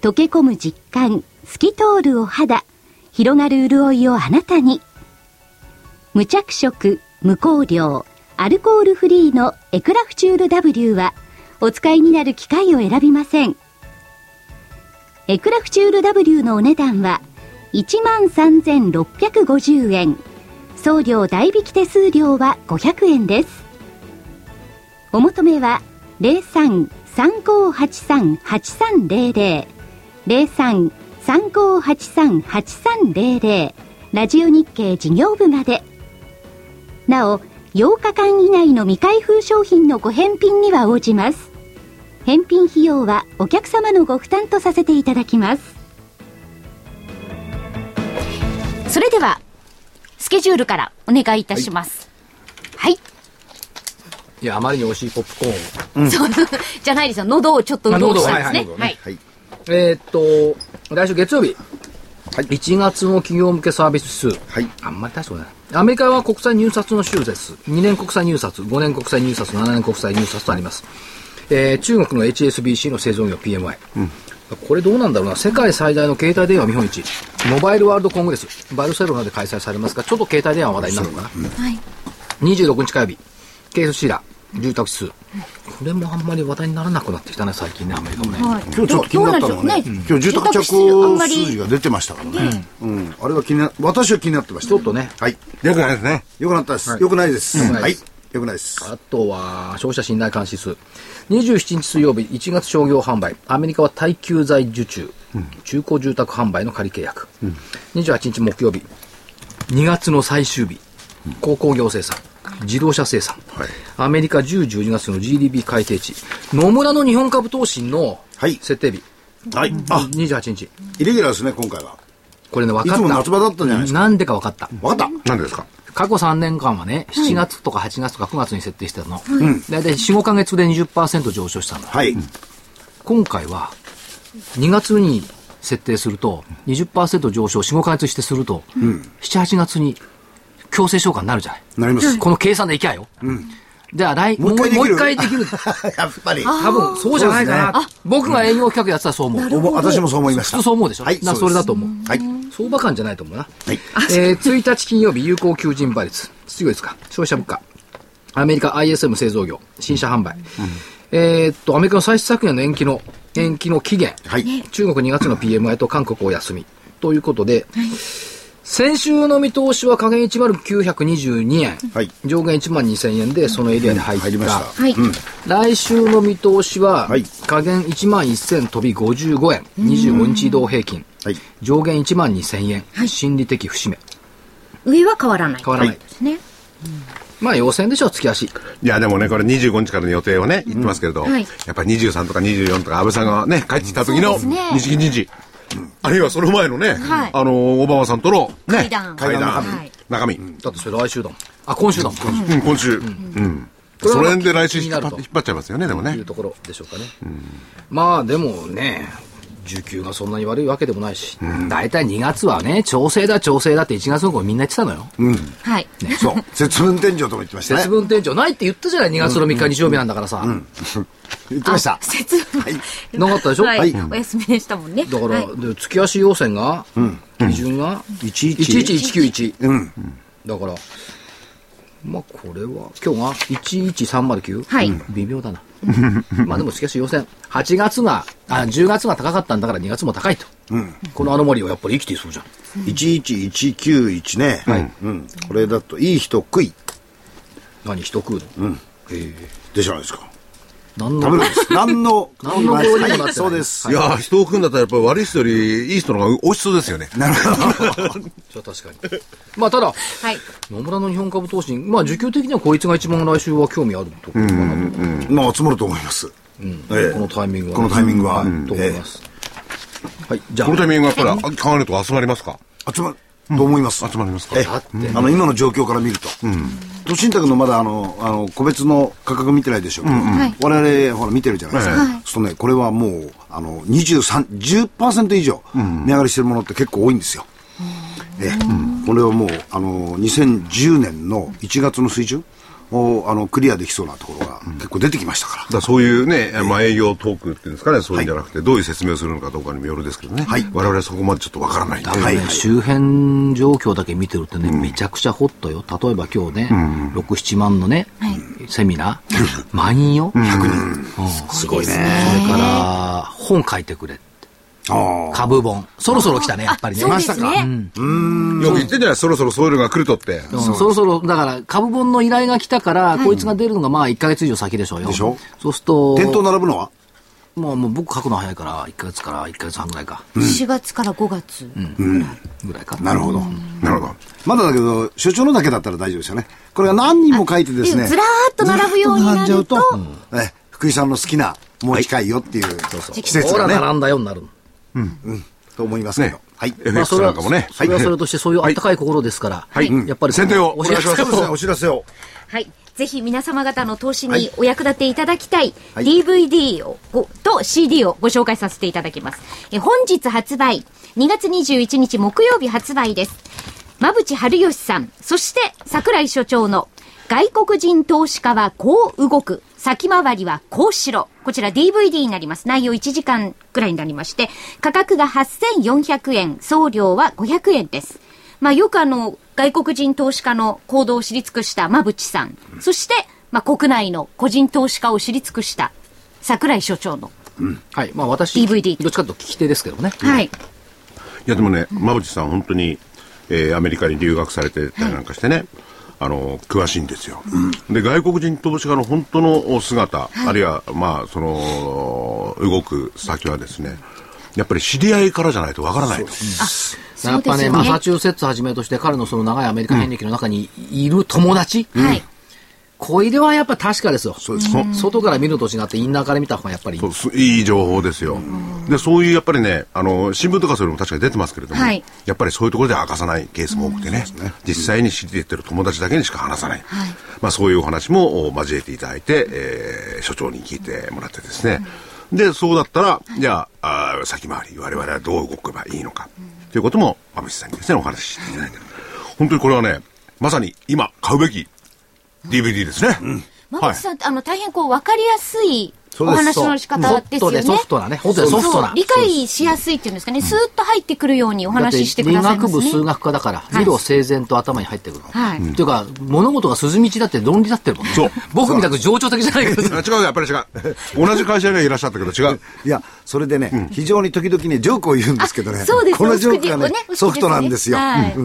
溶け込む実感透き通るお肌広がる潤いをあなたに。無着色無香料アルコールフリーのエクラフチュール W はお使いになる機械を選びません。エクラフチュール W のお値段は13,650円。送料代引き手数料は500円です。お求めは03-3583-8300 03-3583-8300ラジオ日経事業部まで。なお8日間以内の未開封商品のご返品には応じます。返品費用はお客様のご負担とさせていただきます。それではスケジュールからお願いいたします。はい、い。や、あまりに美味しいポップコーンを。そう。じゃないですよ。喉をちょっとあ潤したんですね。喉ね。はい。えーっと、来週月曜日。1月の企業向けサービス指数。はい。あんまり大したことない。アメリカは国際入札の週です。2年国際入札、5年国際入札、7年国際入札とあります。えー中国の HSBC の製造業 PMI。これどうなんだろうな。世界最大の携帯電話見本市。モバイルワールドコングレス。バルセロナで開催されますが、ちょっと携帯電話話題になるのかな。はい26日火曜日、ケースシーラー、住宅指数。これもあんまり話題にならなくなってきたね、最近ね、アメリカもね。はい今日ちょっと気になったのはね、どうなんでしょう今日住宅着住宅数あんま工り数字が出てましたからね。うん。あれは気にな、私は気になってました。ちょっとねはい。よくないですね。よくなったです。よくないです。はい。よくないです。あとは、消費者信頼監視数。27日水曜日、1月商業販売。アメリカは耐久財受注。中古住宅販売の仮契約。28日木曜日、2月の最終日。鉱工業生産。自動車生産。はいアメリカ10、12月の GDP 改定値。野村の日本株投信のはい設定日。はい。あ、28日。イレギュラーですね、今回は。これね、分かった。いつも夏場だったじゃないですかなんでか分かった。わかった。何ですか？過去3年間はね、7月とか8月とか9月に設定してたの。大体4、5ヶ月で20%上昇したの。はい。今回は、2月に設定すると、20%上昇、4、5ヶ月してすると、7、8月に強制償還になるじゃない。なります。この計算でいきゃよ。じゃあ来、もうもう一回できるもう一回できる。やっぱり。多分、そうじゃないかな。僕が営業企画やってたらそう思う。私もそう思いました。普通そう思うでしょ。はい。なそれだと思う。はい。相場感じゃないと思うな。はい。えー、1日金曜日有効求人倍率。失業率か。消費者物価。アメリカ ISM 製造業。新車販売。えーっと、アメリカの歳出削減の延期の、延期の期限。はい。中国2月の PMI と韓国お休み。ということで、先週の見通しは下限10922円。はい上限1万2000円でそのエリアに入った。入りました。はい、来週の見通しは、はい下限1万1000飛び55円。25日移動平均。はい。上限1万2000円。心理的節目。上は変わらない変わらない。ですね、まあ予選でしょ、月足。いや、でもね、これ25日からの予定をね、言ってますけれど、はいやっぱり23とか24とか安倍さんがね、帰ってきた時の日銀人事。あるいはその前のね、はいあの、オバマさんとのね、会談中身。だってそれ来週だもん。あ、今週だもん。うん、今週。うん。その辺で来週引っ張っちゃいますよね、でもねいう。ところでしょうかね。まあでもね、需給がそんなに悪いわけでもないし、大体2月はね、調整だ、調整だって1月の頃みんな言ってたのよ。はい。そう。節分天井とも言ってましたね。節分店長ないって言ったじゃない、2月の3日日曜日なんだからさ。言ってました。節分。なかったでしょ？はい。はいお休みでしたもんね。だから、はいで月足要請が、基準が？11191。うん。だから、まあこれは、今日が 11309? はい微妙だな。まあでもしかし要請、8月が、あ、10月が高かったんだから2月も高いと。このアノマリはやっぱり生きていそうじゃん。11191ね。はいうん。これだと、いい人食い。何人食うの？でじゃないですか。何の食べるんです。何の、何の料理にもなってないはいそうです。いやー、人を組んだったらやっぱり悪い人よりいい人の方が美味しそうですよね。なるほど。じゃあ確かに。まあただ、はい。野村の日本株投資、まあ需給的にはこいつが一番来週は興味あるところかなと。まあ、集まると思います。ええこのタイミングはね、このタイミングはと思います。はい、じゃこのタイあ、ミングがやっぱり考えると集まりますか？集まると思います。集まりますか。ええ。だってあの、今の状況から見ると。都心宅のまだあの、あの、個別の価格見てないでしょうけど、我々、ほら見てるじゃないですか。そうするとね、これはもう、あの、23、10%以上、値上がりしてるものって結構多いんですよ。ええ。これはもう、あの、2010年の1月の水準を、あの、クリアできそうなところが結構出てきましたから。だからそういうね、まあ営業トークっていうんですかね、そういうんじゃなくて、どういう説明をするのかどうかにもよるですけどね。はい我々はそこまでちょっとわからないんで。だからね周辺状況だけ見てるとね、めちゃくちゃホットよ。例えば今日ね、6、7万のね、セミナー、満員よ。100人。すごいね。それから、本書いてくれ。ああ。株本。そろそろ来たね、やっぱりね。そうですね。よく言ってんじゃないそろそろそういうのが来るとって。うんそろそろ、だから、株本の依頼が来たから、こいつが出るのがまあ1ヶ月以上先でしょうよ。でしょ？そうすると、店頭並ぶのは？もうもう僕書くの早いから、1ヶ月から1ヶ月半ぐらいか。4月から5月。ぐらいか。なるほど。なるほど。まだだけど、所長のだけだったら大丈夫ですよね。これが何人も書いてですね。ずらーっと並ぶようになるとゃうと、え福井さんの好きな、もう近いよっていう季節ほら、並んだようになる。と思いますけど。ねはい。FX なんかもね。それはそれとして、そういうあったかい心ですから、はいやっぱり、宣伝をお知らせをお知らせを。はい。ぜひ皆様方の投資にお役立ていただきたいはい DVD をごと CD をご紹介させていただきます。え本日発売、2月21日木曜日発売です。馬淵春吉さん、そして桜井所長の外国人投資家はこう動く。先回りはこうしろ。こちら DVD になります。内容1時間くらいになりまして、価格が8400円、送料は500円です。まあよくあの、外国人投資家の行動を知り尽くした馬淵さん。そして、まあ国内の個人投資家を知り尽くした桜井所長の。はい。まあ私、DVD どっちかというと聞き手ですけどね。はい。いやでもね、馬淵さん本当に、えーアメリカに留学されてたりなんかしてね、あの、詳しいんですよ。で、外国人投資家の本当の姿、あるいは、まあ、その、動く先はですね、やっぱり知り合いからじゃないとわからないと。やっぱね、マサチューセッツはじめとして彼のその長いアメリカ遍歴の中にいる友達、はい。これはやっぱ確かですよ。そうです。外から見ると違ってインナーから見た方がやっぱりいいそうすいい情報ですよ。で、そういうやっぱりね、あの、新聞とかそういうのも確かに出てますけれども、はいやっぱりそういうところで明かさないケースも多くてね、実際に知っていってる友達だけにしか話さない。まあそういうお話もお交えていただいて、えー所長に聞いてもらってですね。で、そうだったら、じゃあ、あー先回り、我々はどう動けばいいのか、ということも、馬淵さんにですね、お話ししていただいてる。本当にこれはね、まさに今買うべき DVD ですね。馬淵さんって、あの、大変こう、わかりやすいお話の仕方ですよね。ソフトでソフトなね。本当にソフトな。理解しやすいっていうんですかね、スーッと入ってくるようにお話ししてくださいますね。理学部数学科だから、理路整然と頭に入ってくるの。はいっていうか、物事が筋道だって論理だってるもんね。そう僕みたく情緒的じゃないけど あ違う、やっぱり違う。同じ会社にいらっしゃったけど違う。いや、それでね、非常に時々ね、ジョークを言うんですけどね。あそうですこのジョークがねソフトなんですよ。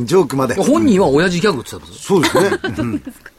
ジョークまで。本人は親父ギャグって言ってたんですそうですね。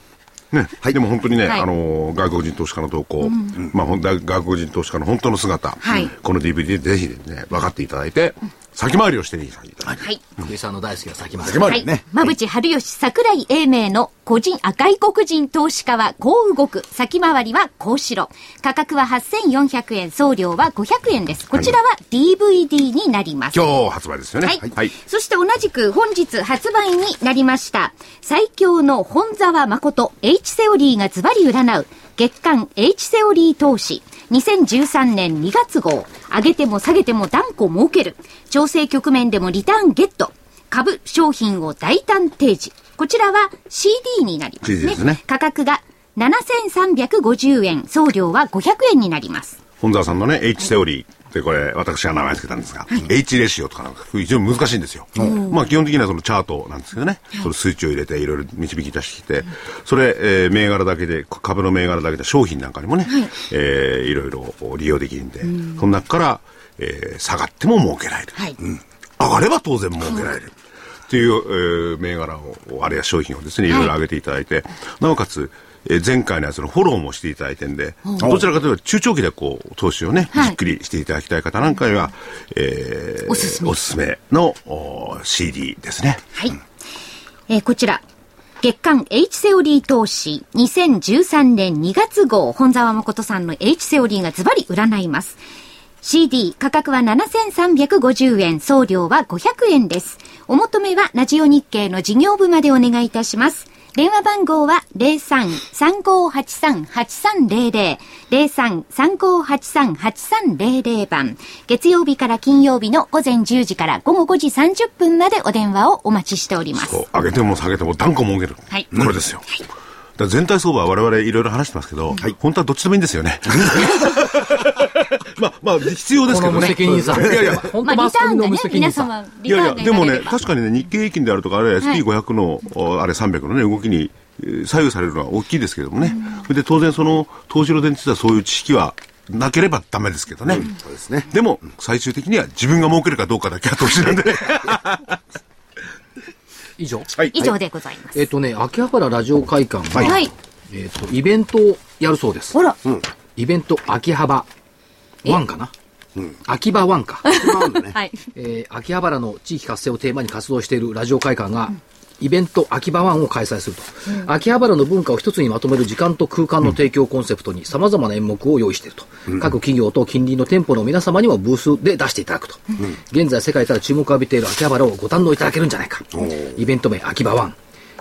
うんね、でも本当にね、はい。あのー外国人投資家の動向、まあ、ほん外国人投資家の本当の姿、はい。この DVD でぜひね、分かっていただいて、先回りをしていただいて、はい。福井さんの大好きな先まで。先回はいりね。。馬淵春吉桜井英明の個人、あ、外国人投資家はこう動く。先回りはこうしろ。価格は8400円、送料は500円です。こちらは DVD になります。今日発売ですよね。はい。はい。そして同じく本日発売になりました。最強の本沢誠 H セオリーがズバリ占う月間 H セオリー投資2013年2月号上げても下げても断固儲ける。調整局面でもリターンゲット。株、商品を大胆提示。こちらは CD になりますね。ですね価格が7350円、送料は500円になります。本沢さんのね、H セオリーってこれ、私が名前つけたんですが、H レシオとかなんか非常に難しいんですよ。まあ基本的にはそのチャートなんですけどね、その数値を入れていろいろ導き出してきて、それ、えー銘柄だけで、株の銘柄だけで商品なんかにもね、えーいろいろ利用できるんで、その中から、えー下がっても儲けられる。はい。上がれば当然儲けられる。っていう、えー銘柄を、あるいは商品をですね、いろいろ上げていただいて、なおかつ、えー前回のやつのフォローもしていただいてんで、どちらかというと中長期でこう、投資をね、はいじっくりしていただきたい方なんかには、えーおすすめおすすめのお CD ですね。はい。えーこちら。月間 H セオリー投資2013年2月号本沢誠さんの H セオリーがズバリ占います。CD 価格は7350円、送料は500円です。お求めはラジオ日経の事業部までお願いいたします。電話番号は03-3583-8300 03-3583-8300番。月曜日から金曜日の午前10時から午後5時30分までお電話をお待ちしております。そう上げても下げても断固儲ける。はいこれですよ。だから全体相場は我々いろいろ話してますけど、本当はどっちでもいいんですよね。まあ、まあ、必要ですけどね。この無責任さ。いやいや、本まあ、当マスコミのリターンがね無、責任さ。皆様、リいやいや、でもね、確かにね、日経平均であるとか、あるいは SP500 の、おあれ300のね、動きにえー左右されるのは大きいですけれどもね。それで当然その、投資の電池はそういう知識はなければダメですけどね。そうですね。でも、最終的には自分が儲けるかどうかだけは投資なんでね。以上。はい。以上でございます。えっとね、秋葉原ラジオ会館が、はい。えっと、イベントをやるそうですほ。ら、イベント秋葉原1かな？秋葉1か。はい。えー秋葉原の地域活性をテーマに活動しているラジオ会館が、イベント秋葉湾を開催すると、秋葉原の文化を一つにまとめる時間と空間の提供コンセプトに様々な演目を用意していると、各企業と近隣の店舗の皆様にもブースで出していただくと、現在世界から注目を浴びている秋葉原をご堪能いただけるんじゃないかイベント名秋葉湾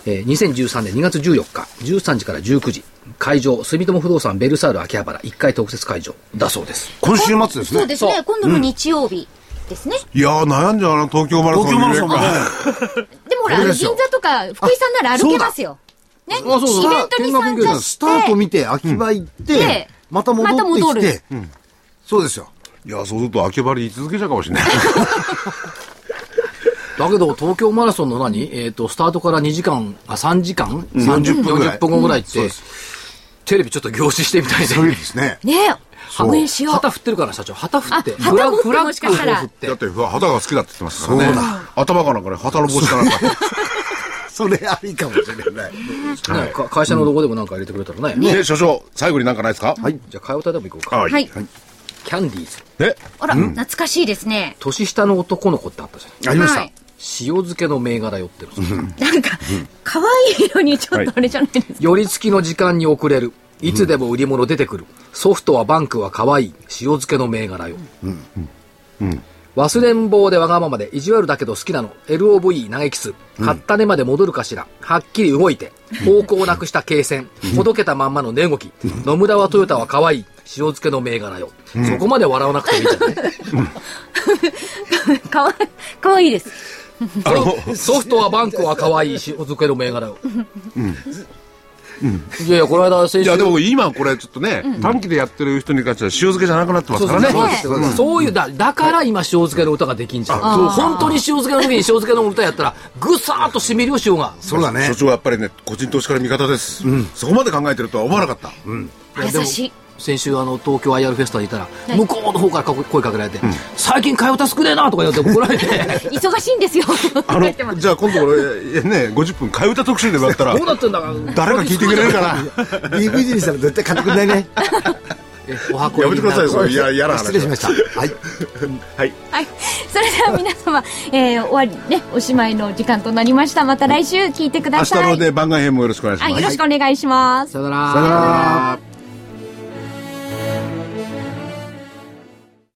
えー2013年2月14日、13時から19時、会場、住友不動産ベルサール秋葉原。1階特設会場。だそうです。今週末ですね。そうですね。今度の日曜日ですね。いやー、悩んじゃうな、東京マラソン東京マラソン ほら、銀座とか福井さんなら歩けますよ。ね。そうそうイベントに参加して。スタート見て、秋葉行ってで、また戻ってきて、そうですよ。いや、そうすると秋葉原居続けちゃうかもしれない。だけど、東京マラソンの何？えっ、と、スタートから2時間、あ、3時間、40分ぐらい40分後ぐらいって、テレビちょっと凝視してみたいで。そうですね。ねえ。応援しよう。旗振ってるから、社長。旗振って。あ旗持ってフラもしかしたらだって、旗が好きだって言ってますからね。そうだ頭かなんかね、旗の帽子かなんか。それありかもしれない。会社のロゴでもなんか入れてくれたらね。ね、所長、最後になんかないですか？はい。じゃあ、替え歌でも行こうか。はい。はい。キャンディーズ。え？あら、懐かしいですね。年下の男の子ってあったじゃん。ありましたはい。。塩漬けの銘柄寄ってる。なんか、可愛いのにちょっとあれじゃないですか。寄り付きの時間に遅れる。いつでも売り物出てくる。ソフトはバンクは可愛い。塩漬けの銘柄よ。忘れん坊でわがままで意地悪だけど好きなの。LOV 嘆きす。買った値まで戻るかしら。はっきり動いて。方向をなくした軽線。ほどけたまんまの値動き。野村はトヨタは可愛い。塩漬けの銘柄よ。そこまで笑わなくてもいいじゃない？かわい、かわいいです。ソフトはバンクは可愛い。塩漬けの銘柄よ。いやいや、この間先週。いや、でも今これちょっとね、短期でやってる人に関しては塩漬けじゃなくなってますからね。そういうだ、だから今塩漬けの歌ができんじゃん。そう本当に塩漬けの時に塩漬けの歌やったら、ぐさーっと染みるよ、塩が。そうだね所。長はやっぱりね、個人投資家の味方です。そこまで考えてるとは思わなかった。優しい。先週あの東京 IR フェスタにいたら、向こうの方からか声かけられて、最近替え歌少ねえなとか言って怒られて、忙しいんですよ。あ書いてますの、じゃあ今度これ、ね、50分替え歌特集でもやったらどう、なってんだか、誰が聞いてくれるか な。DVD にしたら絶対買ってくんないね。えお箱やめてください、それ。いや、嫌な話。失礼しました。はい。はい。はい。それでは皆様、えー、終わりね、おしまいの時間となりました。また来週聞いてく明日ださい。のね、番外編もよろしくお願いします。はい、よろしくお願いします。さよなら。さよなら。Amen.